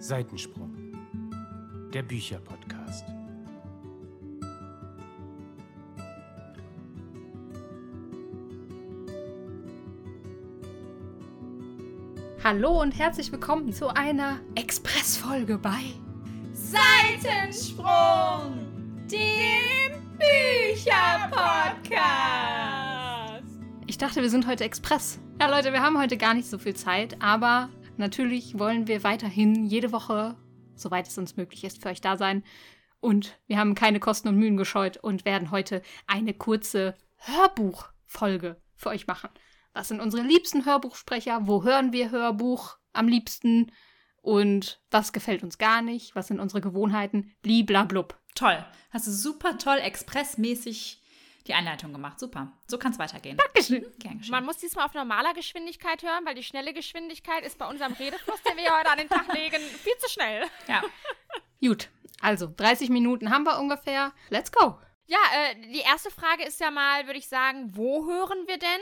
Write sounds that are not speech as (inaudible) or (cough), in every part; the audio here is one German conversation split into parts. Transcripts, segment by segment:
Seitensprung, der Bücherpodcast. Hallo und herzlich willkommen zu einer Expressfolge bei Seitensprung, dem Bücherpodcast. Ich dachte, wir sind heute Express. Ja, Leute, wir haben heute gar nicht so viel Zeit, aber natürlich wollen wir weiterhin jede Woche, soweit es uns möglich ist, für euch da sein. Und wir haben keine Kosten und Mühen gescheut und werden heute eine kurze Hörbuchfolge für euch machen. Was sind unsere liebsten Hörbuchsprecher? Wo hören wir Hörbuch am liebsten? Und was gefällt uns gar nicht? Was sind unsere Gewohnheiten? Bliblablub. Toll. Hast du super toll expressmäßig die Einleitung gemacht. Super. So kann es weitergehen. Dankeschön. Gern geschehen. Man muss diesmal auf normaler Geschwindigkeit hören, weil die schnelle Geschwindigkeit ist bei unserem Redefluss, den wir heute an den Tag legen, (laughs) viel zu schnell. Ja. Gut, also 30 Minuten haben wir ungefähr. Let's go. Ja, äh, die erste Frage ist ja mal, würde ich sagen, wo hören wir denn?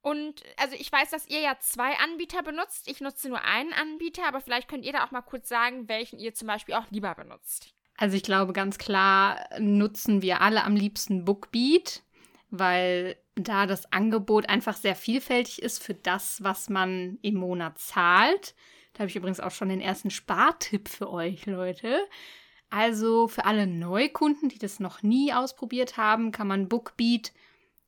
Und also ich weiß, dass ihr ja zwei Anbieter benutzt. Ich nutze nur einen Anbieter, aber vielleicht könnt ihr da auch mal kurz sagen, welchen ihr zum Beispiel auch lieber benutzt. Also ich glaube, ganz klar nutzen wir alle am liebsten Bookbeat, weil da das Angebot einfach sehr vielfältig ist für das, was man im Monat zahlt. Da habe ich übrigens auch schon den ersten Spartipp für euch, Leute. Also für alle Neukunden, die das noch nie ausprobiert haben, kann man Bookbeat,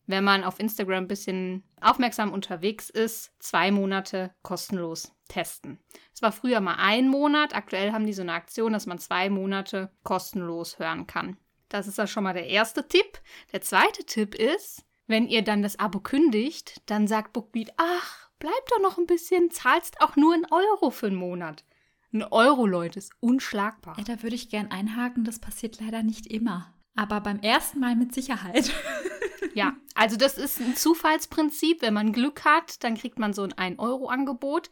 wenn man auf Instagram ein bisschen aufmerksam unterwegs ist, zwei Monate kostenlos testen. Es war früher mal ein Monat, aktuell haben die so eine Aktion, dass man zwei Monate kostenlos hören kann. Das ist ja schon mal der erste Tipp. Der zweite Tipp ist, wenn ihr dann das Abo kündigt, dann sagt Bookbeat, ach, bleib doch noch ein bisschen, zahlst auch nur einen Euro für einen Monat. Ein Euro, Leute, ist unschlagbar. Ja, da würde ich gern einhaken, das passiert leider nicht immer. Aber beim ersten Mal mit Sicherheit. (laughs) Ja, also das ist ein Zufallsprinzip. Wenn man Glück hat, dann kriegt man so ein 1-Euro-Angebot.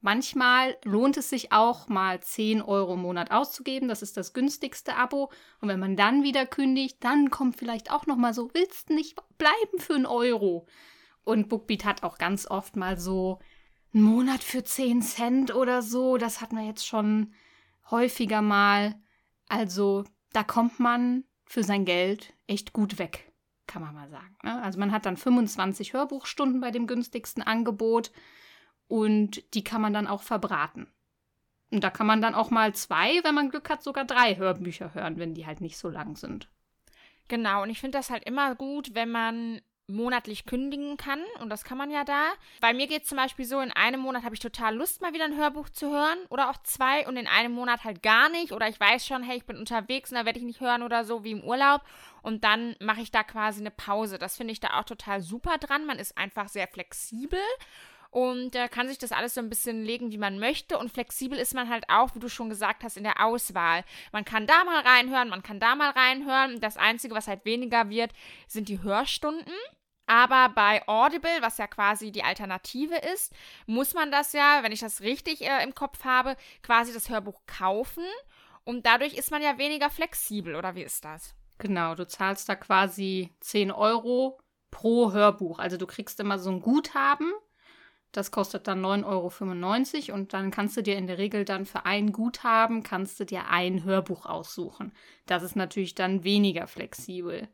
Manchmal lohnt es sich auch mal 10 Euro im Monat auszugeben. Das ist das günstigste Abo. Und wenn man dann wieder kündigt, dann kommt vielleicht auch noch mal so, willst du nicht bleiben für einen Euro? Und Bookbeat hat auch ganz oft mal so einen Monat für 10 Cent oder so. Das hat man jetzt schon häufiger mal. Also da kommt man für sein Geld echt gut weg kann man mal sagen. Ne? Also man hat dann 25 Hörbuchstunden bei dem günstigsten Angebot und die kann man dann auch verbraten. Und da kann man dann auch mal zwei, wenn man Glück hat, sogar drei Hörbücher hören, wenn die halt nicht so lang sind. Genau, und ich finde das halt immer gut, wenn man monatlich kündigen kann. Und das kann man ja da. Bei mir geht es zum Beispiel so, in einem Monat habe ich total Lust, mal wieder ein Hörbuch zu hören. Oder auch zwei. Und in einem Monat halt gar nicht. Oder ich weiß schon, hey, ich bin unterwegs und da werde ich nicht hören oder so wie im Urlaub. Und dann mache ich da quasi eine Pause. Das finde ich da auch total super dran. Man ist einfach sehr flexibel und äh, kann sich das alles so ein bisschen legen, wie man möchte. Und flexibel ist man halt auch, wie du schon gesagt hast, in der Auswahl. Man kann da mal reinhören, man kann da mal reinhören. Das Einzige, was halt weniger wird, sind die Hörstunden. Aber bei Audible, was ja quasi die Alternative ist, muss man das ja, wenn ich das richtig äh, im Kopf habe, quasi das Hörbuch kaufen. Und dadurch ist man ja weniger flexibel, oder wie ist das? Genau, du zahlst da quasi 10 Euro pro Hörbuch. Also du kriegst immer so ein Guthaben das kostet dann 9,95 Euro und dann kannst du dir in der Regel dann für ein Guthaben, kannst du dir ein Hörbuch aussuchen. Das ist natürlich dann weniger flexibel.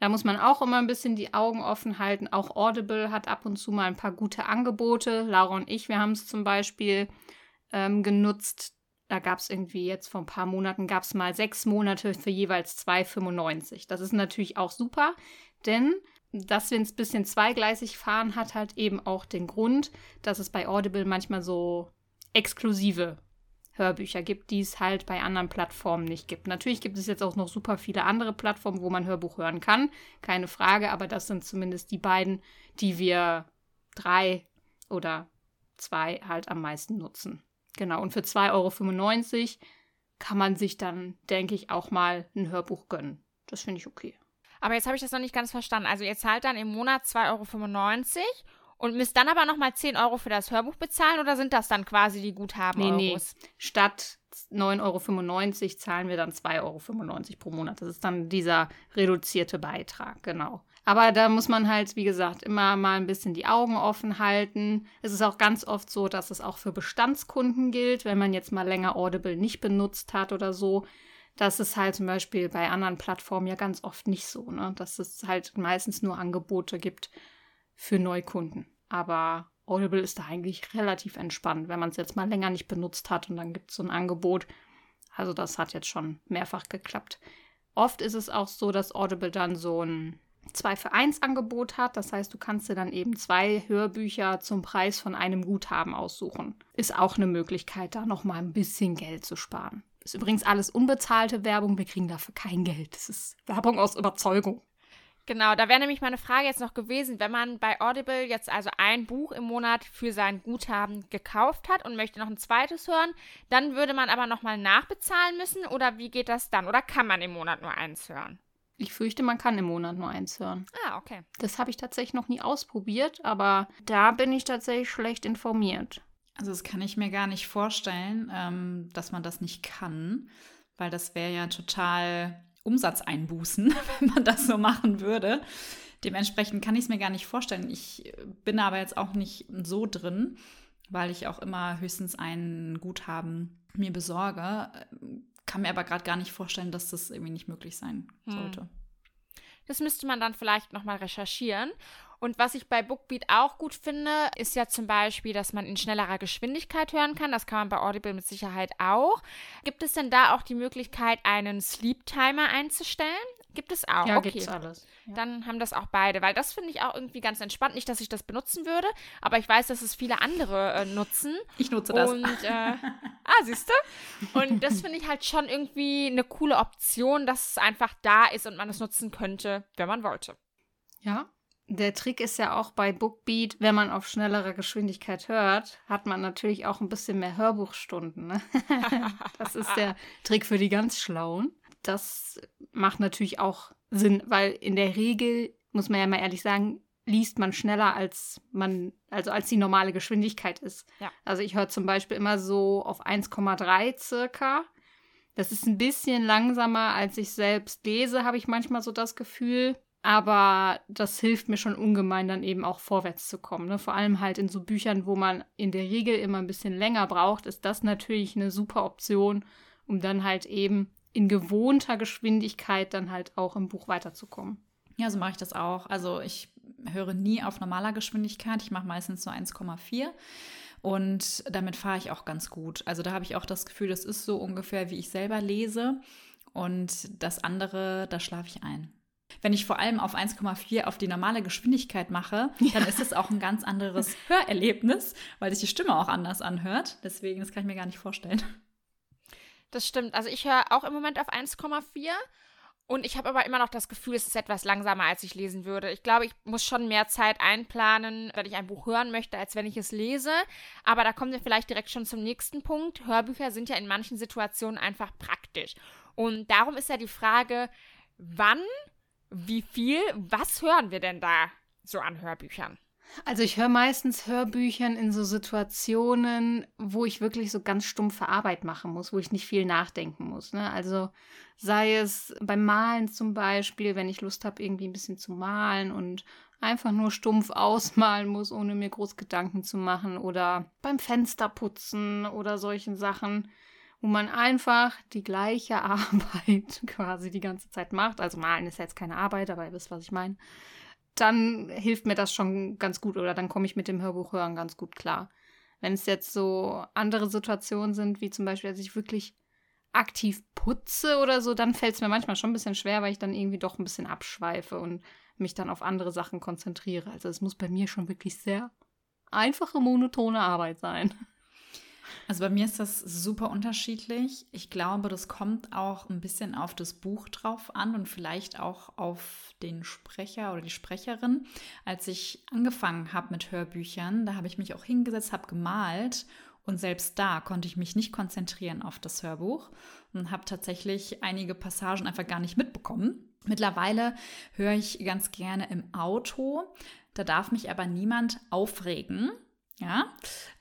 Da muss man auch immer ein bisschen die Augen offen halten. Auch Audible hat ab und zu mal ein paar gute Angebote. Laura und ich, wir haben es zum Beispiel ähm, genutzt. Da gab es irgendwie jetzt vor ein paar Monaten, gab es mal sechs Monate für jeweils 2,95. Das ist natürlich auch super, denn dass wir ein bisschen zweigleisig fahren, hat halt eben auch den Grund, dass es bei Audible manchmal so exklusive Hörbücher gibt, die es halt bei anderen Plattformen nicht gibt. Natürlich gibt es jetzt auch noch super viele andere Plattformen, wo man Hörbuch hören kann, keine Frage, aber das sind zumindest die beiden, die wir drei oder zwei halt am meisten nutzen. Genau, und für 2,95 Euro kann man sich dann, denke ich, auch mal ein Hörbuch gönnen. Das finde ich okay. Aber jetzt habe ich das noch nicht ganz verstanden. Also ihr zahlt dann im Monat 2,95 Euro und müsst dann aber nochmal 10 Euro für das Hörbuch bezahlen oder sind das dann quasi die Guthaben? Nee, nee. Statt 9,95 Euro zahlen wir dann 2,95 Euro pro Monat. Das ist dann dieser reduzierte Beitrag, genau. Aber da muss man halt, wie gesagt, immer mal ein bisschen die Augen offen halten. Es ist auch ganz oft so, dass es auch für Bestandskunden gilt, wenn man jetzt mal länger Audible nicht benutzt hat oder so. Das ist halt zum Beispiel bei anderen Plattformen ja ganz oft nicht so, ne? dass es halt meistens nur Angebote gibt für Neukunden. Aber Audible ist da eigentlich relativ entspannt, wenn man es jetzt mal länger nicht benutzt hat und dann gibt es so ein Angebot. Also das hat jetzt schon mehrfach geklappt. Oft ist es auch so, dass Audible dann so ein 2 für 1 Angebot hat. Das heißt, du kannst dir dann eben zwei Hörbücher zum Preis von einem Guthaben aussuchen. Ist auch eine Möglichkeit, da nochmal ein bisschen Geld zu sparen. Ist übrigens alles unbezahlte Werbung. Wir kriegen dafür kein Geld. Das ist Werbung aus Überzeugung. Genau, da wäre nämlich meine Frage jetzt noch gewesen, wenn man bei Audible jetzt also ein Buch im Monat für sein Guthaben gekauft hat und möchte noch ein zweites hören, dann würde man aber nochmal nachbezahlen müssen oder wie geht das dann? Oder kann man im Monat nur eins hören? Ich fürchte, man kann im Monat nur eins hören. Ah, okay. Das habe ich tatsächlich noch nie ausprobiert, aber da bin ich tatsächlich schlecht informiert. Also das kann ich mir gar nicht vorstellen, ähm, dass man das nicht kann, weil das wäre ja total Umsatz einbußen, (laughs) wenn man das so machen würde. Dementsprechend kann ich es mir gar nicht vorstellen. Ich bin aber jetzt auch nicht so drin, weil ich auch immer höchstens ein Guthaben mir besorge. Kann mir aber gerade gar nicht vorstellen, dass das irgendwie nicht möglich sein hm. sollte. Hm. Das müsste man dann vielleicht nochmal recherchieren. Und was ich bei Bookbeat auch gut finde, ist ja zum Beispiel, dass man in schnellerer Geschwindigkeit hören kann. Das kann man bei Audible mit Sicherheit auch. Gibt es denn da auch die Möglichkeit, einen Sleep Timer einzustellen? Gibt es auch. Ja, okay. gibt's alles. Ja. Dann haben das auch beide, weil das finde ich auch irgendwie ganz entspannt. Nicht, dass ich das benutzen würde, aber ich weiß, dass es viele andere äh, nutzen. Ich nutze das. Und, äh, (laughs) ah, siehst du? Und das finde ich halt schon irgendwie eine coole Option, dass es einfach da ist und man es nutzen könnte, wenn man wollte. Ja, der Trick ist ja auch bei Bookbeat, wenn man auf schnellerer Geschwindigkeit hört, hat man natürlich auch ein bisschen mehr Hörbuchstunden. Ne? (laughs) das ist der Trick für die ganz Schlauen. Das macht natürlich auch Sinn, weil in der Regel, muss man ja mal ehrlich sagen, liest man schneller als man, also als die normale Geschwindigkeit ist. Ja. Also ich höre zum Beispiel immer so auf 1,3 circa. Das ist ein bisschen langsamer, als ich selbst lese, habe ich manchmal so das Gefühl. Aber das hilft mir schon ungemein, dann eben auch vorwärts zu kommen. Ne? Vor allem halt in so Büchern, wo man in der Regel immer ein bisschen länger braucht, ist das natürlich eine super Option, um dann halt eben in gewohnter Geschwindigkeit dann halt auch im Buch weiterzukommen. Ja, so mache ich das auch. Also ich höre nie auf normaler Geschwindigkeit. Ich mache meistens so 1,4. Und damit fahre ich auch ganz gut. Also da habe ich auch das Gefühl, das ist so ungefähr, wie ich selber lese. Und das andere, da schlafe ich ein. Wenn ich vor allem auf 1,4 auf die normale Geschwindigkeit mache, dann ist es auch ein ganz anderes (laughs) Hörerlebnis, weil sich die Stimme auch anders anhört. Deswegen, das kann ich mir gar nicht vorstellen. Das stimmt. Also ich höre auch im Moment auf 1,4 und ich habe aber immer noch das Gefühl, es ist etwas langsamer, als ich lesen würde. Ich glaube, ich muss schon mehr Zeit einplanen, wenn ich ein Buch hören möchte, als wenn ich es lese. Aber da kommen wir vielleicht direkt schon zum nächsten Punkt. Hörbücher sind ja in manchen Situationen einfach praktisch. Und darum ist ja die Frage, wann wie viel? Was hören wir denn da so an Hörbüchern? Also ich höre meistens Hörbüchern in so Situationen, wo ich wirklich so ganz stumpfe Arbeit machen muss, wo ich nicht viel nachdenken muss. Ne? Also sei es beim Malen zum Beispiel, wenn ich Lust habe, irgendwie ein bisschen zu malen und einfach nur stumpf (laughs) ausmalen muss, ohne mir groß Gedanken zu machen. Oder beim Fensterputzen oder solchen Sachen wo man einfach die gleiche (laughs) Arbeit quasi die ganze Zeit macht. Also malen ist jetzt keine Arbeit, aber ihr wisst, was ich meine. Dann hilft mir das schon ganz gut oder dann komme ich mit dem Hörbuch hören ganz gut klar. Wenn es jetzt so andere Situationen sind, wie zum Beispiel, als ich wirklich aktiv putze oder so, dann fällt es mir manchmal schon ein bisschen schwer, weil ich dann irgendwie doch ein bisschen abschweife und mich dann auf andere Sachen konzentriere. Also es muss bei mir schon wirklich sehr einfache, monotone Arbeit sein. Also bei mir ist das super unterschiedlich. Ich glaube, das kommt auch ein bisschen auf das Buch drauf an und vielleicht auch auf den Sprecher oder die Sprecherin. Als ich angefangen habe mit Hörbüchern, da habe ich mich auch hingesetzt, habe gemalt und selbst da konnte ich mich nicht konzentrieren auf das Hörbuch und habe tatsächlich einige Passagen einfach gar nicht mitbekommen. Mittlerweile höre ich ganz gerne im Auto. Da darf mich aber niemand aufregen. Ja,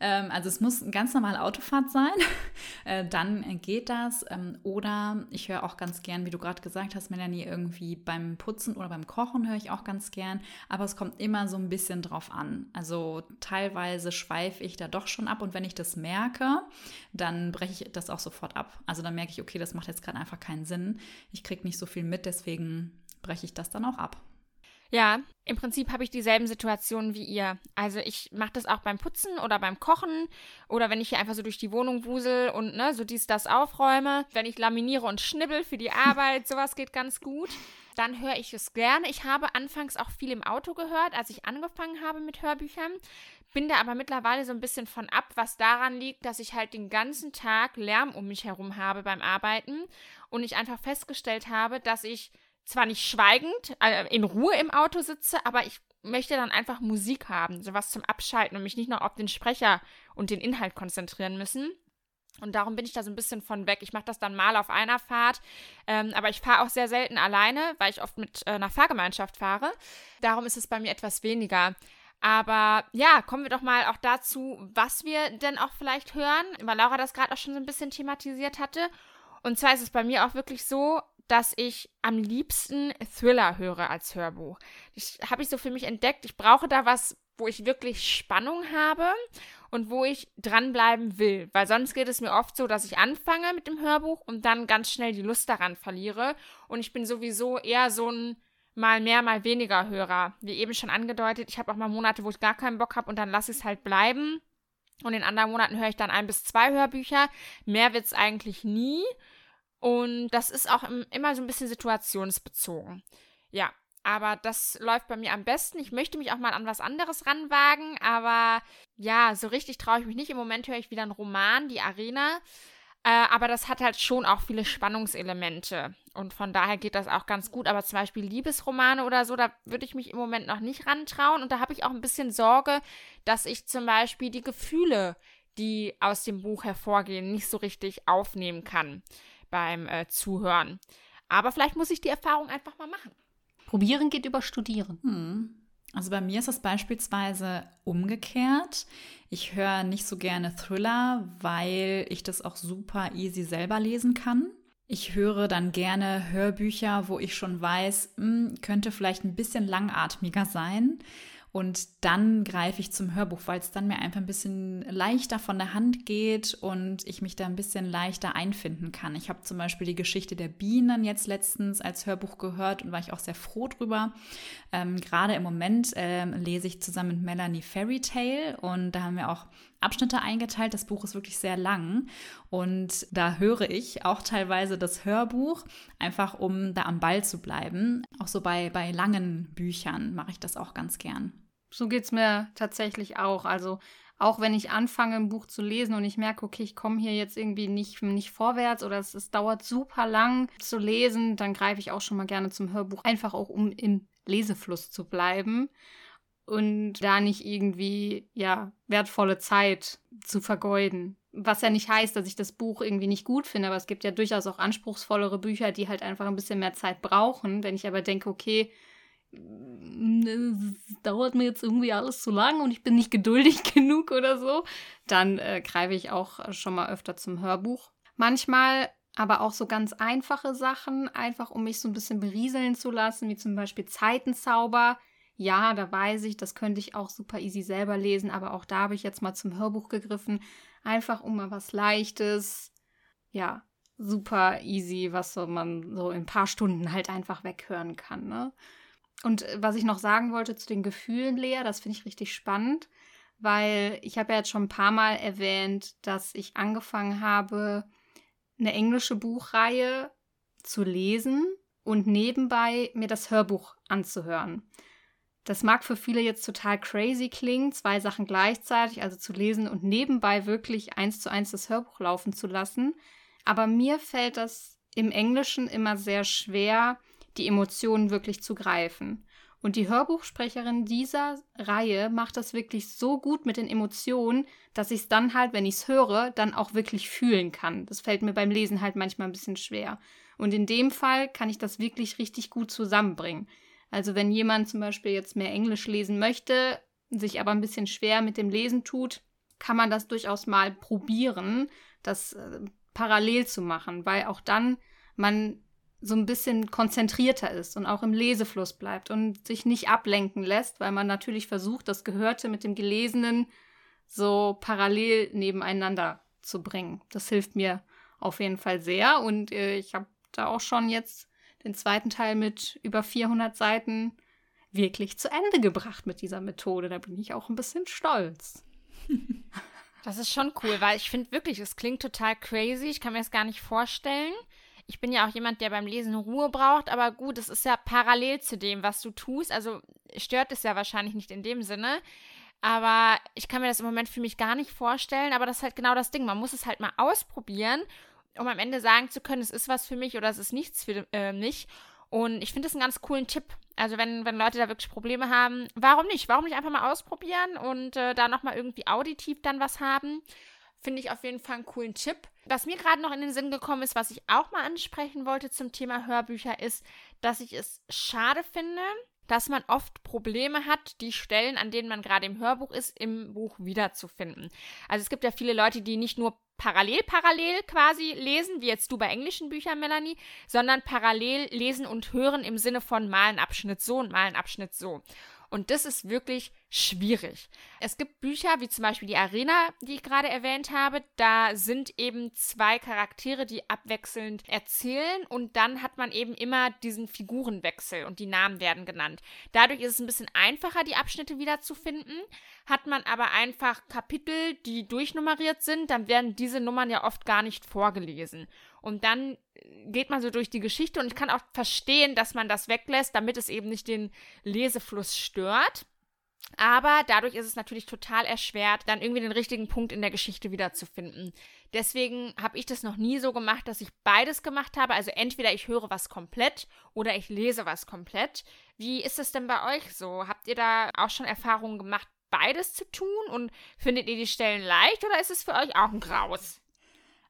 ähm, also es muss eine ganz normale Autofahrt sein, (laughs) äh, dann geht das. Ähm, oder ich höre auch ganz gern, wie du gerade gesagt hast, Melanie, irgendwie beim Putzen oder beim Kochen höre ich auch ganz gern. Aber es kommt immer so ein bisschen drauf an. Also teilweise schweife ich da doch schon ab und wenn ich das merke, dann breche ich das auch sofort ab. Also dann merke ich, okay, das macht jetzt gerade einfach keinen Sinn. Ich kriege nicht so viel mit, deswegen breche ich das dann auch ab. Ja, im Prinzip habe ich dieselben Situationen wie ihr. Also ich mache das auch beim Putzen oder beim Kochen oder wenn ich hier einfach so durch die Wohnung wusel und ne, so dies, das aufräume. Wenn ich laminiere und schnibbel für die Arbeit, (laughs) sowas geht ganz gut. Dann höre ich es gerne. Ich habe anfangs auch viel im Auto gehört, als ich angefangen habe mit Hörbüchern. Bin da aber mittlerweile so ein bisschen von ab, was daran liegt, dass ich halt den ganzen Tag Lärm um mich herum habe beim Arbeiten und ich einfach festgestellt habe, dass ich zwar nicht schweigend äh, in Ruhe im Auto sitze, aber ich möchte dann einfach Musik haben, sowas zum Abschalten und mich nicht noch auf den Sprecher und den Inhalt konzentrieren müssen. Und darum bin ich da so ein bisschen von weg. Ich mache das dann mal auf einer Fahrt, ähm, aber ich fahre auch sehr selten alleine, weil ich oft mit äh, einer Fahrgemeinschaft fahre. Darum ist es bei mir etwas weniger. Aber ja, kommen wir doch mal auch dazu, was wir denn auch vielleicht hören, weil Laura das gerade auch schon so ein bisschen thematisiert hatte. Und zwar ist es bei mir auch wirklich so, dass ich am liebsten Thriller höre als Hörbuch. Das habe ich so für mich entdeckt. Ich brauche da was, wo ich wirklich Spannung habe und wo ich dranbleiben will. Weil sonst geht es mir oft so, dass ich anfange mit dem Hörbuch und dann ganz schnell die Lust daran verliere. Und ich bin sowieso eher so ein mal mehr, mal weniger Hörer. Wie eben schon angedeutet, ich habe auch mal Monate, wo ich gar keinen Bock habe und dann lasse ich es halt bleiben. Und in anderen Monaten höre ich dann ein bis zwei Hörbücher. Mehr wird es eigentlich nie. Und das ist auch immer so ein bisschen situationsbezogen. Ja, aber das läuft bei mir am besten. Ich möchte mich auch mal an was anderes ranwagen, aber ja, so richtig traue ich mich nicht. Im Moment höre ich wieder einen Roman, die Arena. Äh, aber das hat halt schon auch viele Spannungselemente. Und von daher geht das auch ganz gut. Aber zum Beispiel Liebesromane oder so, da würde ich mich im Moment noch nicht rantrauen. Und da habe ich auch ein bisschen Sorge, dass ich zum Beispiel die Gefühle, die aus dem Buch hervorgehen, nicht so richtig aufnehmen kann beim äh, Zuhören. Aber vielleicht muss ich die Erfahrung einfach mal machen. Probieren geht über Studieren. Hm. Also bei mir ist das beispielsweise umgekehrt. Ich höre nicht so gerne Thriller, weil ich das auch super easy selber lesen kann. Ich höre dann gerne Hörbücher, wo ich schon weiß, mh, hm, könnte vielleicht ein bisschen langatmiger sein. Und dann greife ich zum Hörbuch, weil es dann mir einfach ein bisschen leichter von der Hand geht und ich mich da ein bisschen leichter einfinden kann. Ich habe zum Beispiel die Geschichte der Bienen jetzt letztens als Hörbuch gehört und war ich auch sehr froh drüber. Ähm, Gerade im Moment ähm, lese ich zusammen mit Melanie Fairy Tale und da haben wir auch Abschnitte eingeteilt. Das Buch ist wirklich sehr lang und da höre ich auch teilweise das Hörbuch, einfach um da am Ball zu bleiben. Auch so bei, bei langen Büchern mache ich das auch ganz gern. So geht es mir tatsächlich auch. Also auch wenn ich anfange, ein Buch zu lesen und ich merke, okay, ich komme hier jetzt irgendwie nicht, nicht vorwärts oder es, es dauert super lang zu lesen, dann greife ich auch schon mal gerne zum Hörbuch, einfach auch um im Lesefluss zu bleiben und da nicht irgendwie, ja, wertvolle Zeit zu vergeuden. Was ja nicht heißt, dass ich das Buch irgendwie nicht gut finde, aber es gibt ja durchaus auch anspruchsvollere Bücher, die halt einfach ein bisschen mehr Zeit brauchen. Wenn ich aber denke, okay, es dauert mir jetzt irgendwie alles zu lang und ich bin nicht (laughs) geduldig genug oder so, dann äh, greife ich auch schon mal öfter zum Hörbuch. Manchmal aber auch so ganz einfache Sachen, einfach um mich so ein bisschen berieseln zu lassen, wie zum Beispiel Zeitenzauber. Ja, da weiß ich, das könnte ich auch super easy selber lesen, aber auch da habe ich jetzt mal zum Hörbuch gegriffen, einfach um mal was Leichtes, ja, super easy, was so man so in ein paar Stunden halt einfach weghören kann. Ne? Und äh, was ich noch sagen wollte zu den Gefühlen, Lea, das finde ich richtig spannend, weil ich habe ja jetzt schon ein paar Mal erwähnt, dass ich angefangen habe, eine englische Buchreihe zu lesen und nebenbei mir das Hörbuch anzuhören. Das mag für viele jetzt total crazy klingen, zwei Sachen gleichzeitig, also zu lesen und nebenbei wirklich eins zu eins das Hörbuch laufen zu lassen. Aber mir fällt das im Englischen immer sehr schwer, die Emotionen wirklich zu greifen. Und die Hörbuchsprecherin dieser Reihe macht das wirklich so gut mit den Emotionen, dass ich es dann halt, wenn ich es höre, dann auch wirklich fühlen kann. Das fällt mir beim Lesen halt manchmal ein bisschen schwer. Und in dem Fall kann ich das wirklich richtig gut zusammenbringen. Also wenn jemand zum Beispiel jetzt mehr Englisch lesen möchte, sich aber ein bisschen schwer mit dem Lesen tut, kann man das durchaus mal probieren, das äh, parallel zu machen, weil auch dann man so ein bisschen konzentrierter ist und auch im Lesefluss bleibt und sich nicht ablenken lässt, weil man natürlich versucht, das Gehörte mit dem Gelesenen so parallel nebeneinander zu bringen. Das hilft mir auf jeden Fall sehr und äh, ich habe da auch schon jetzt den zweiten Teil mit über 400 Seiten wirklich zu Ende gebracht mit dieser Methode. Da bin ich auch ein bisschen stolz. (laughs) Das ist schon cool, weil ich finde wirklich, es klingt total crazy. Ich kann mir das gar nicht vorstellen. Ich bin ja auch jemand, der beim Lesen Ruhe braucht, aber gut, es ist ja parallel zu dem, was du tust. Also stört es ja wahrscheinlich nicht in dem Sinne. Aber ich kann mir das im Moment für mich gar nicht vorstellen. Aber das ist halt genau das Ding. Man muss es halt mal ausprobieren, um am Ende sagen zu können, es ist was für mich oder es ist nichts für äh, mich. Und ich finde das einen ganz coolen Tipp. Also wenn, wenn Leute da wirklich Probleme haben, warum nicht? Warum nicht einfach mal ausprobieren und äh, da nochmal irgendwie auditiv dann was haben? Finde ich auf jeden Fall einen coolen Tipp. Was mir gerade noch in den Sinn gekommen ist, was ich auch mal ansprechen wollte zum Thema Hörbücher, ist, dass ich es schade finde, dass man oft Probleme hat, die Stellen, an denen man gerade im Hörbuch ist, im Buch wiederzufinden. Also es gibt ja viele Leute, die nicht nur parallel parallel quasi lesen, wie jetzt du bei englischen Büchern, Melanie, sondern parallel lesen und hören im Sinne von mal einen Abschnitt so und mal einen Abschnitt so. Und das ist wirklich schwierig. Es gibt Bücher, wie zum Beispiel die Arena, die ich gerade erwähnt habe. Da sind eben zwei Charaktere, die abwechselnd erzählen und dann hat man eben immer diesen Figurenwechsel und die Namen werden genannt. Dadurch ist es ein bisschen einfacher, die Abschnitte wiederzufinden. Hat man aber einfach Kapitel, die durchnummeriert sind, dann werden diese Nummern ja oft gar nicht vorgelesen. Und dann geht man so durch die Geschichte und ich kann auch verstehen, dass man das weglässt, damit es eben nicht den Lesefluss stört. Aber dadurch ist es natürlich total erschwert, dann irgendwie den richtigen Punkt in der Geschichte wiederzufinden. Deswegen habe ich das noch nie so gemacht, dass ich beides gemacht habe. Also entweder ich höre was komplett oder ich lese was komplett. Wie ist es denn bei euch so? Habt ihr da auch schon Erfahrungen gemacht, beides zu tun? Und findet ihr die Stellen leicht oder ist es für euch auch ein Graus?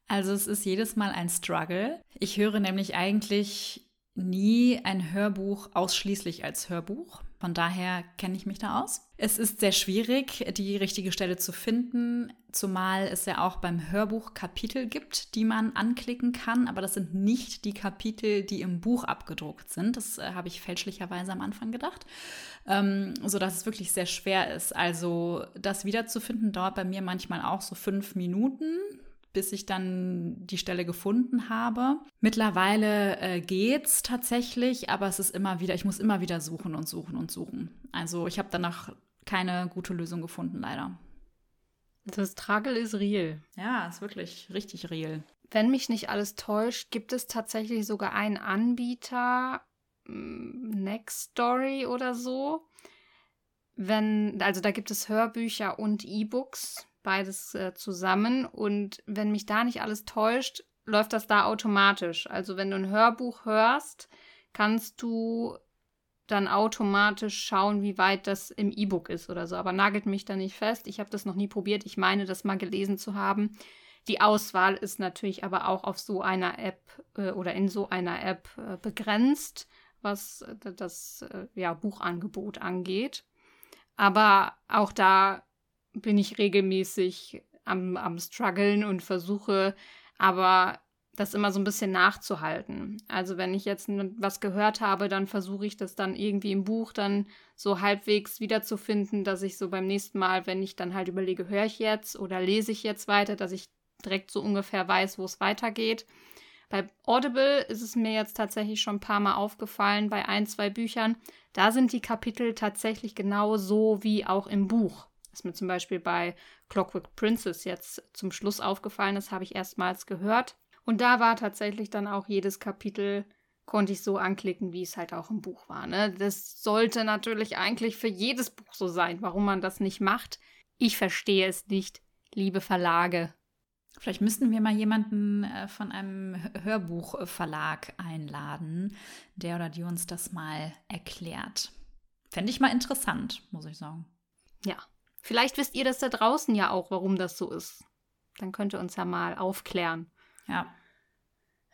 Also es ist jedes Mal ein Struggle. Ich höre nämlich eigentlich nie ein Hörbuch ausschließlich als Hörbuch. Von daher kenne ich mich da aus. Es ist sehr schwierig, die richtige Stelle zu finden, zumal es ja auch beim Hörbuch Kapitel gibt, die man anklicken kann, aber das sind nicht die Kapitel, die im Buch abgedruckt sind. Das äh, habe ich fälschlicherweise am Anfang gedacht, ähm, sodass es wirklich sehr schwer ist. Also das wiederzufinden dauert bei mir manchmal auch so fünf Minuten, bis ich dann die Stelle gefunden habe. Mittlerweile äh, geht's tatsächlich, aber es ist immer wieder, ich muss immer wieder suchen und suchen und suchen. Also ich habe danach keine gute Lösung gefunden, leider. Das Struggle ist real. Ja, ist wirklich richtig real. Wenn mich nicht alles täuscht, gibt es tatsächlich sogar einen Anbieter, mm, Next Story oder so. Wenn, also da gibt es Hörbücher und E-Books beides äh, zusammen. Und wenn mich da nicht alles täuscht, läuft das da automatisch. Also wenn du ein Hörbuch hörst, kannst du dann automatisch schauen, wie weit das im E-Book ist oder so. Aber nagelt mich da nicht fest. Ich habe das noch nie probiert. Ich meine, das mal gelesen zu haben. Die Auswahl ist natürlich aber auch auf so einer App äh, oder in so einer App äh, begrenzt, was äh, das äh, ja, Buchangebot angeht. Aber auch da bin ich regelmäßig am, am struggeln und versuche aber das immer so ein bisschen nachzuhalten. Also wenn ich jetzt was gehört habe, dann versuche ich das dann irgendwie im Buch dann so halbwegs wiederzufinden, dass ich so beim nächsten Mal, wenn ich dann halt überlege, höre ich jetzt oder lese ich jetzt weiter, dass ich direkt so ungefähr weiß, wo es weitergeht. Bei Audible ist es mir jetzt tatsächlich schon ein paar Mal aufgefallen, bei ein, zwei Büchern, da sind die Kapitel tatsächlich genau so wie auch im Buch. Was mir zum Beispiel bei Clockwork Princess jetzt zum Schluss aufgefallen ist, habe ich erstmals gehört. Und da war tatsächlich dann auch jedes Kapitel konnte ich so anklicken, wie es halt auch im Buch war. Ne? Das sollte natürlich eigentlich für jedes Buch so sein. Warum man das nicht macht, ich verstehe es nicht, liebe Verlage. Vielleicht müssten wir mal jemanden äh, von einem Hörbuchverlag einladen, der oder die uns das mal erklärt. Fände ich mal interessant, muss ich sagen. Ja, Vielleicht wisst ihr das da draußen ja auch, warum das so ist. Dann könnt ihr uns ja mal aufklären. Ja.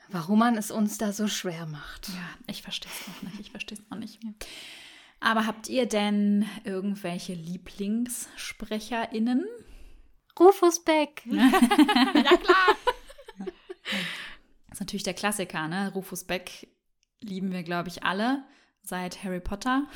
Warum man es uns da so schwer macht. Ja, ich verstehe es auch nicht. Ich verstehe es auch nicht. Aber habt ihr denn irgendwelche LieblingssprecherInnen? Rufus Beck. (laughs) ja, klar. Das ist natürlich der Klassiker, ne? Rufus Beck lieben wir, glaube ich, alle seit Harry Potter.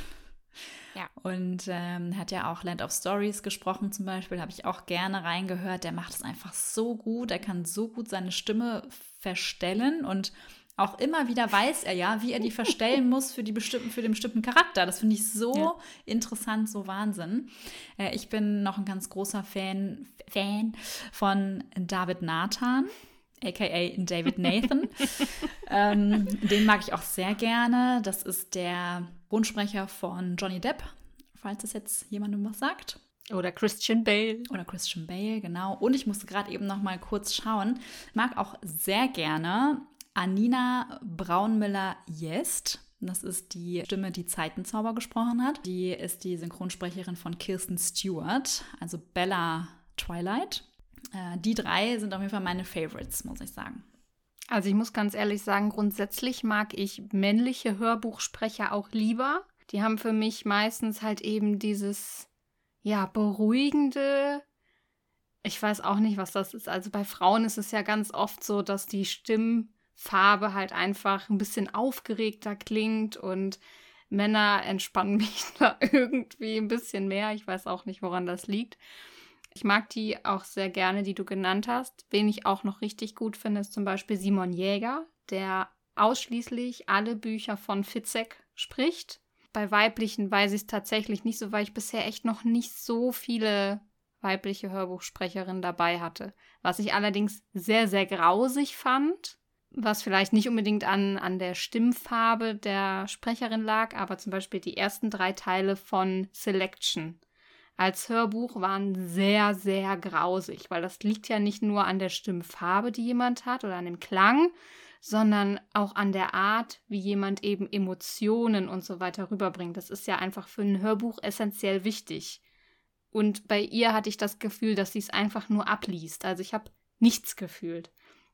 Ja. Und ähm, hat ja auch Land of Stories gesprochen zum Beispiel, habe ich auch gerne reingehört. Der macht es einfach so gut, er kann so gut seine Stimme verstellen und auch immer wieder weiß er ja, wie er die verstellen muss für, die bestimmten, für den bestimmten Charakter. Das finde ich so Ja. interessant, so Wahnsinn. Äh, ich bin noch ein ganz großer Fan, Fan von David Nathan, aka David Nathan. (laughs) ähm, den mag ich auch sehr gerne. Das ist der Grundsprecher von Johnny Depp, falls das jetzt jemandem was sagt. Oder Christian Bale. Oder Christian Bale, genau. Und ich musste gerade eben noch mal kurz schauen. Ich mag auch sehr gerne Anina Braunmüller-Jest. Das ist die Stimme, die Zeitenzauber gesprochen hat. Die ist die Synchronsprecherin von Kirsten Stewart, also Bella Twilight. Äh, die drei sind auf jeden Fall meine Favorites, muss ich sagen. Also ich muss ganz ehrlich sagen, grundsätzlich mag ich männliche Hörbuchsprecher auch lieber. Die haben für mich meistens halt eben dieses, ja, beruhigende. Ich weiß auch nicht, was das ist. Also bei Frauen ist es ja ganz oft so, dass die Stimmfarbe halt einfach ein bisschen aufgeregter klingt und Männer entspannen (laughs) mich da irgendwie ein bisschen mehr. Ich weiß auch nicht, woran das liegt. Ich mag die auch sehr gerne, die du genannt hast. Wen ich auch noch richtig gut finde, ist zum Beispiel Simon Jäger, der ausschließlich alle Bücher von Fitzek spricht. Bei weiblichen weiß ich es tatsächlich nicht so, weil ich bisher echt noch nicht so viele weibliche Hörbuchsprecherinnen dabei hatte. Was ich allerdings sehr, sehr grausig fand, was vielleicht nicht unbedingt an, an der Stimmfarbe der Sprecherin lag, aber zum Beispiel die ersten drei Teile von Selection als Hörbuch waren sehr, sehr grausig, weil das liegt ja nicht nur an der Stimmfarbe, die jemand hat oder an dem Klang, sondern auch an der Art, wie jemand eben Emotionen und so weiter rüberbringt. Das ist ja einfach für ein Hörbuch essentiell wichtig. Und bei ihr hatte ich das Gefühl, dass sie es einfach nur abliest. Also ich habe nichts gefühlt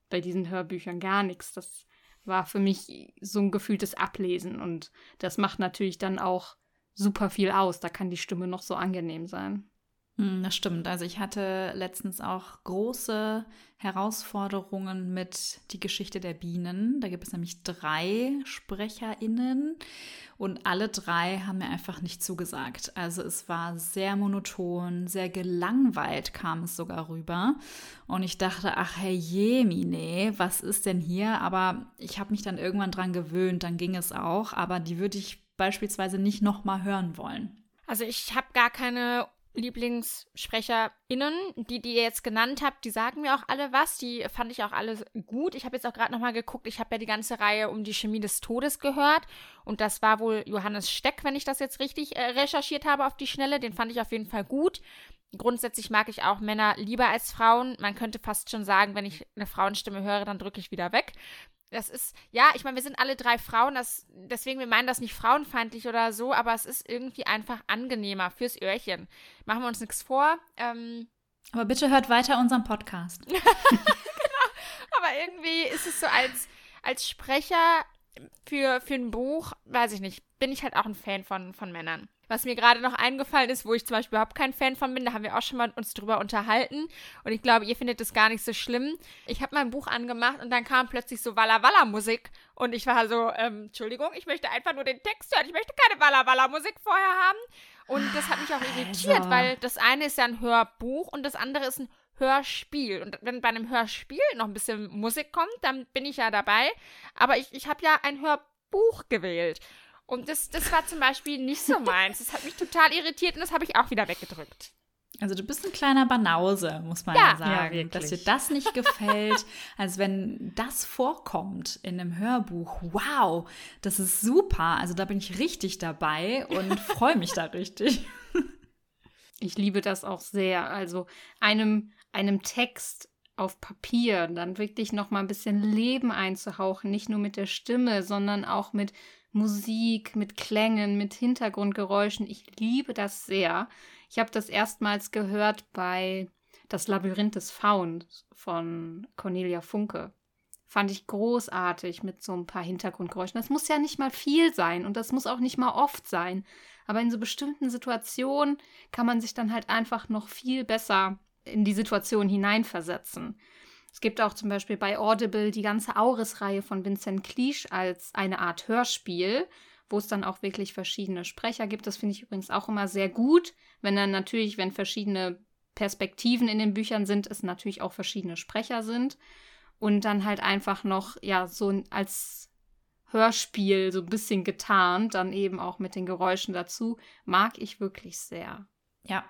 bei diesen Hörbüchern, gar nichts. Das war für mich so ein gefühltes Ablesen und das macht natürlich dann auch super viel aus. Da kann die Stimme noch so angenehm sein. Hm, Das stimmt. Also ich hatte letztens auch große Herausforderungen mit die Geschichte der Bienen. Da gibt es nämlich drei SprecherInnen und alle drei haben mir einfach nicht zugesagt. Also es war sehr monoton, sehr gelangweilt kam es sogar rüber. Und ich dachte, ach hey Jemine, was ist denn hier? Aber ich habe mich dann irgendwann dran gewöhnt, dann ging es auch. Aber die würde ich beispielsweise nicht nochmal hören wollen. Also ich habe gar keine LieblingssprecherInnen. Die, die ihr jetzt genannt habt, die sagen mir auch alle was. Die fand ich auch alle gut. Ich habe jetzt auch gerade nochmal geguckt. Ich habe ja die ganze Reihe um die Chemie des Todes gehört. Und das war wohl Johannes Steck, wenn ich das jetzt richtig äh, recherchiert habe auf die Schnelle. Den fand ich auf jeden Fall gut. Grundsätzlich mag ich auch Männer lieber als Frauen. Man könnte fast schon sagen, wenn ich eine Frauenstimme höre, dann drücke ich wieder weg. Das ist, ja, ich meine, wir sind alle drei Frauen, das, deswegen, wir meinen das nicht frauenfeindlich oder so, aber es ist irgendwie einfach angenehmer fürs Öhrchen. Machen wir uns nichts vor. Ähm, Aber bitte hört weiter unseren Podcast. (laughs) aber irgendwie ist es so als, als Sprecher für, für ein Buch, weiß ich nicht, bin ich halt auch ein Fan von, von Männern. Was mir gerade noch eingefallen ist, wo ich zum Beispiel überhaupt kein Fan von bin, da haben wir auch schon mal uns drüber unterhalten. Und ich glaube, ihr findet das gar nicht so schlimm. Ich habe mein Buch angemacht und dann kam plötzlich so Walla Walla Musik. Und ich war so, ähm, Entschuldigung, ich möchte einfach nur den Text hören. Ich möchte keine Walla Walla Musik vorher haben. Und das hat mich auch irritiert, Also. weil das eine ist ja ein Hörbuch und das andere ist ein Hörspiel. Und wenn bei einem Hörspiel noch ein bisschen Musik kommt, dann bin ich ja dabei. Aber ich, ich habe ja ein Hörbuch gewählt. Und das, das war zum Beispiel nicht so meins. Das hat mich total irritiert und das habe ich auch wieder weggedrückt. Also du bist ein kleiner Banause, muss man Ja. ja, Ja, sagen. wirklich. dass dir das nicht (laughs) gefällt. also wenn das vorkommt in einem Hörbuch, wow, das ist super. Also da bin ich richtig dabei und (laughs) freue mich da richtig. Ich liebe das auch sehr. Also einem, einem Text auf Papier dann wirklich noch mal ein bisschen Leben einzuhauchen, nicht nur mit der Stimme, sondern auch mit Musik, mit Klängen, mit Hintergrundgeräuschen. Ich liebe das sehr. Ich habe das erstmals gehört bei Das Labyrinth des Fauns von Cornelia Funke. Fand ich großartig mit so ein paar Hintergrundgeräuschen. Das muss ja nicht mal viel sein und das muss auch nicht mal oft sein. Aber in so bestimmten Situationen kann man sich dann halt einfach noch viel besser in die Situation hineinversetzen. Es gibt auch zum Beispiel bei Audible die ganze Auris-Reihe von Vincent Cliche als eine Art Hörspiel, wo es dann auch wirklich verschiedene Sprecher gibt. Das finde ich übrigens auch immer sehr gut, wenn dann natürlich, wenn verschiedene Perspektiven in den Büchern sind, es natürlich auch verschiedene Sprecher sind und dann halt einfach noch, ja, so als Hörspiel so ein bisschen getarnt, dann eben auch mit den Geräuschen dazu, mag ich wirklich sehr. Ja.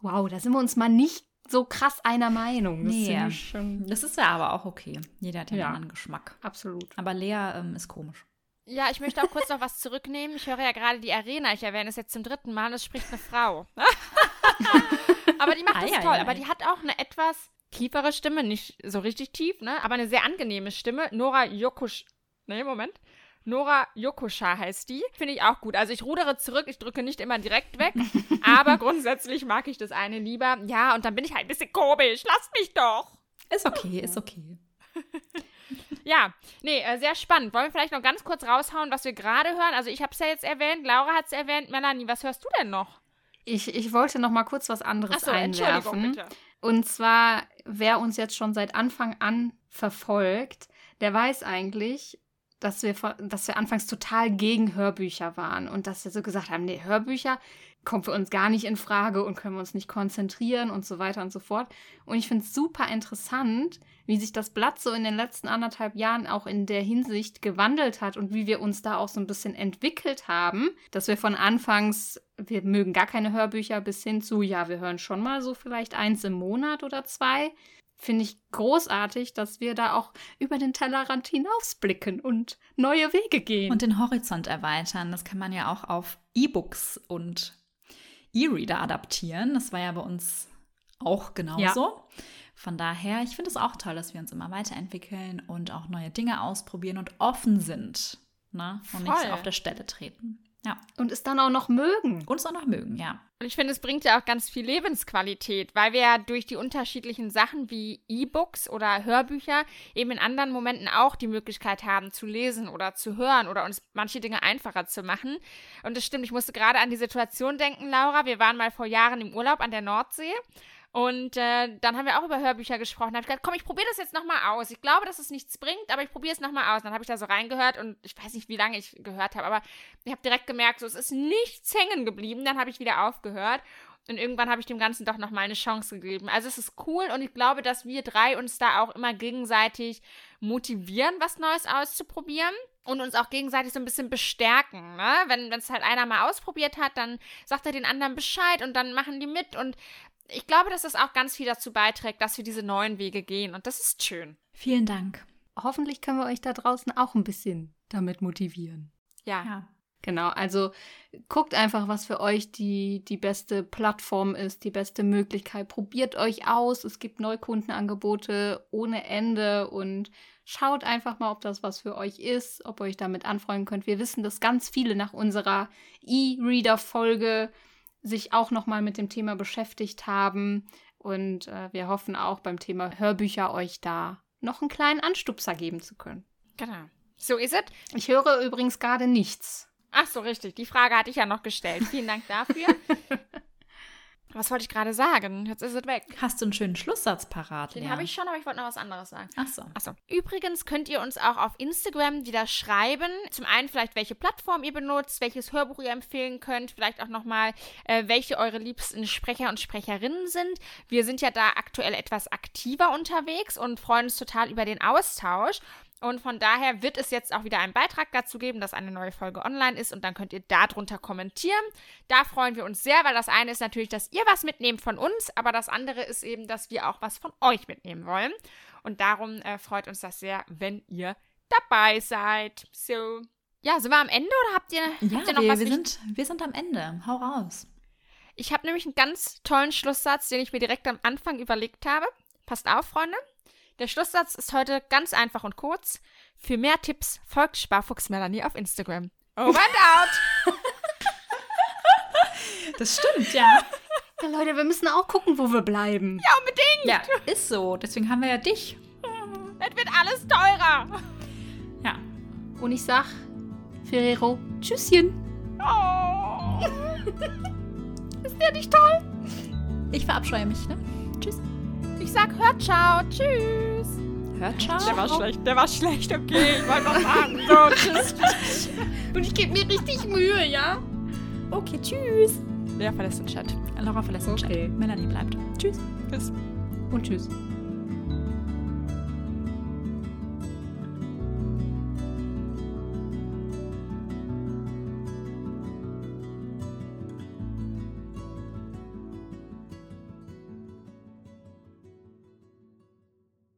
Wow, da sind wir uns mal nicht so krass einer Meinung. Das, nee. ist, schon das ist ja aber auch okay. Jeder hat ja, ja einen anderen Geschmack. Absolut. Aber Lea ähm, ist komisch. Ja, ich möchte auch kurz noch was zurücknehmen. Ich höre ja gerade die Arena. Ich erwähne es jetzt zum dritten Mal es spricht eine Frau. (laughs) aber die macht das toll. Aber die hat auch eine etwas tiefere Stimme, nicht so richtig tief, ne? Aber eine sehr angenehme Stimme. Nora Jokusch. Nee, Moment. Nora Yokusha heißt die. Finde ich auch gut. Also ich rudere zurück, ich drücke nicht immer direkt weg. (laughs) aber grundsätzlich mag ich das eine lieber. Ja, und dann bin ich halt ein bisschen komisch. Lasst mich doch. Ist okay, ist okay. (laughs) ja, nee, äh, sehr spannend. Wollen wir vielleicht noch ganz kurz raushauen, was wir gerade hören? Also ich habe es ja jetzt erwähnt, Laura hat es erwähnt. Melanie, was hörst du denn noch? Ich, ich wollte noch mal kurz was anderes Ach so, einwerfen. Bitte. Und zwar, wer uns jetzt schon seit Anfang an verfolgt, der weiß eigentlich, dass wir, dass wir anfangs total gegen Hörbücher waren und dass wir so gesagt haben, nee, Hörbücher kommt für uns gar nicht in Frage und können wir uns nicht konzentrieren und so weiter und so fort. Und ich finde es super interessant, wie sich das Blatt so in den letzten anderthalb Jahren auch in der Hinsicht gewandelt hat und wie wir uns da auch so ein bisschen entwickelt haben, dass wir von Anfangs, wir mögen gar keine Hörbücher bis hin zu, ja, wir hören schon mal so vielleicht eins im Monat oder zwei, finde ich großartig, dass wir da auch über den Tellerrand hinausblicken und neue Wege gehen. Und den Horizont erweitern. Das kann man ja auch auf E-Books und E-Reader adaptieren. Das war ja bei uns auch genauso. Ja. Von daher, ich finde es auch toll, dass wir uns immer weiterentwickeln und auch neue Dinge ausprobieren und offen sind. Ne? Und Voll. nicht auf der Stelle treten. Ja. Und es dann auch noch mögen. Und es auch noch mögen, ja. Und ich finde, es bringt ja auch ganz viel Lebensqualität, weil wir ja durch die unterschiedlichen Sachen wie E-Books oder Hörbücher eben in anderen Momenten auch die Möglichkeit haben zu lesen oder zu hören oder uns manche Dinge einfacher zu machen. Und das stimmt, ich musste gerade an die Situation denken, Laura. Wir waren mal vor Jahren im Urlaub an der Nordsee und äh, dann haben wir auch über Hörbücher gesprochen. Da habe ich gedacht, komm, ich probiere das jetzt nochmal aus. Ich glaube, dass es nichts bringt, aber ich probiere es nochmal aus. Dann habe ich da so reingehört und ich weiß nicht, wie lange ich gehört habe, aber ich habe direkt gemerkt, so, es ist nichts hängen geblieben. Dann habe ich wieder aufgehört. Und irgendwann habe ich dem Ganzen doch nochmal eine Chance gegeben. Also es ist cool und ich glaube, dass wir drei uns da auch immer gegenseitig motivieren, was Neues auszuprobieren und uns auch gegenseitig so ein bisschen bestärken. Ne? Wenn es halt einer mal ausprobiert hat, dann sagt er den anderen Bescheid und dann machen die mit. Und ich glaube, dass das auch ganz viel dazu beiträgt, dass wir diese neuen Wege gehen. Und das ist schön. Vielen Dank. Hoffentlich können wir euch da draußen auch ein bisschen damit motivieren. Ja. ja. Genau, also guckt einfach, was für euch die, die beste Plattform ist, die beste Möglichkeit. Probiert euch aus. Es gibt Neukundenangebote ohne Ende und schaut einfach mal, ob das was für euch ist, ob ihr euch damit anfreunden könnt. Wir wissen, dass ganz viele nach unserer E-Reader-Folge sich auch nochmal mit dem Thema beschäftigt haben. Und äh, wir hoffen auch beim Thema Hörbücher euch da noch einen kleinen Anstupser geben zu können. Genau. So ist es. Ich höre übrigens gerade nichts. Ach so, richtig. Die Frage hatte ich ja noch gestellt. Vielen Dank dafür. (laughs) Was wollte ich gerade sagen? Jetzt ist es weg. Hast du einen schönen Schlusssatz parat? Den habe ich schon, aber ich wollte noch was anderes sagen. Ach so. Ach so. Übrigens könnt ihr uns auch auf Instagram wieder schreiben. Zum einen vielleicht, welche Plattform ihr benutzt, welches Hörbuch ihr empfehlen könnt, vielleicht auch nochmal, äh, welche eure liebsten Sprecher und Sprecherinnen sind. Wir sind ja da aktuell etwas aktiver unterwegs und freuen uns total über den Austausch. Und von daher wird es jetzt auch wieder einen Beitrag dazu geben, dass eine neue Folge online ist und dann könnt ihr darunter kommentieren. Da freuen wir uns sehr, weil das eine ist natürlich, dass ihr was mitnehmt von uns, aber das andere ist eben, dass wir auch was von euch mitnehmen wollen. Und darum äh, freut uns das sehr, wenn ihr dabei seid. So. Ja, sind wir am Ende oder habt ihr, ja, habt ihr noch wir, was? Wir sind, wir sind am Ende. Hau raus. Ich habe nämlich einen ganz tollen Schlusssatz, den ich mir direkt am Anfang überlegt habe. Passt auf, Freunde. Der Schlusssatz ist heute ganz einfach und kurz. Für mehr Tipps folgt Sparfuchs Melanie auf Instagram. Over and out! (laughs) das stimmt, ja. Ja, Leute, wir müssen auch gucken, wo wir bleiben. Ja, unbedingt. Ja, ist so. Deswegen haben wir ja dich. Es wird alles teurer. Ja. Und ich sag, Ferrero, Tschüsschen. Oh. (laughs) Ist der nicht toll? Ich verabscheue mich, ne? Tschüss. Ich sag, hört ciao, tschüss. Hört ciao. Der war schlecht, der war schlecht, okay. Ich wollte noch sagen. So, tschüss. (laughs) Und ich gebe mir richtig Mühe, ja? Okay, tschüss. Wer verlässt den Chat? Laura verlässt den Okay. Chat. Melanie bleibt. Tschüss. Tschüss. Und tschüss.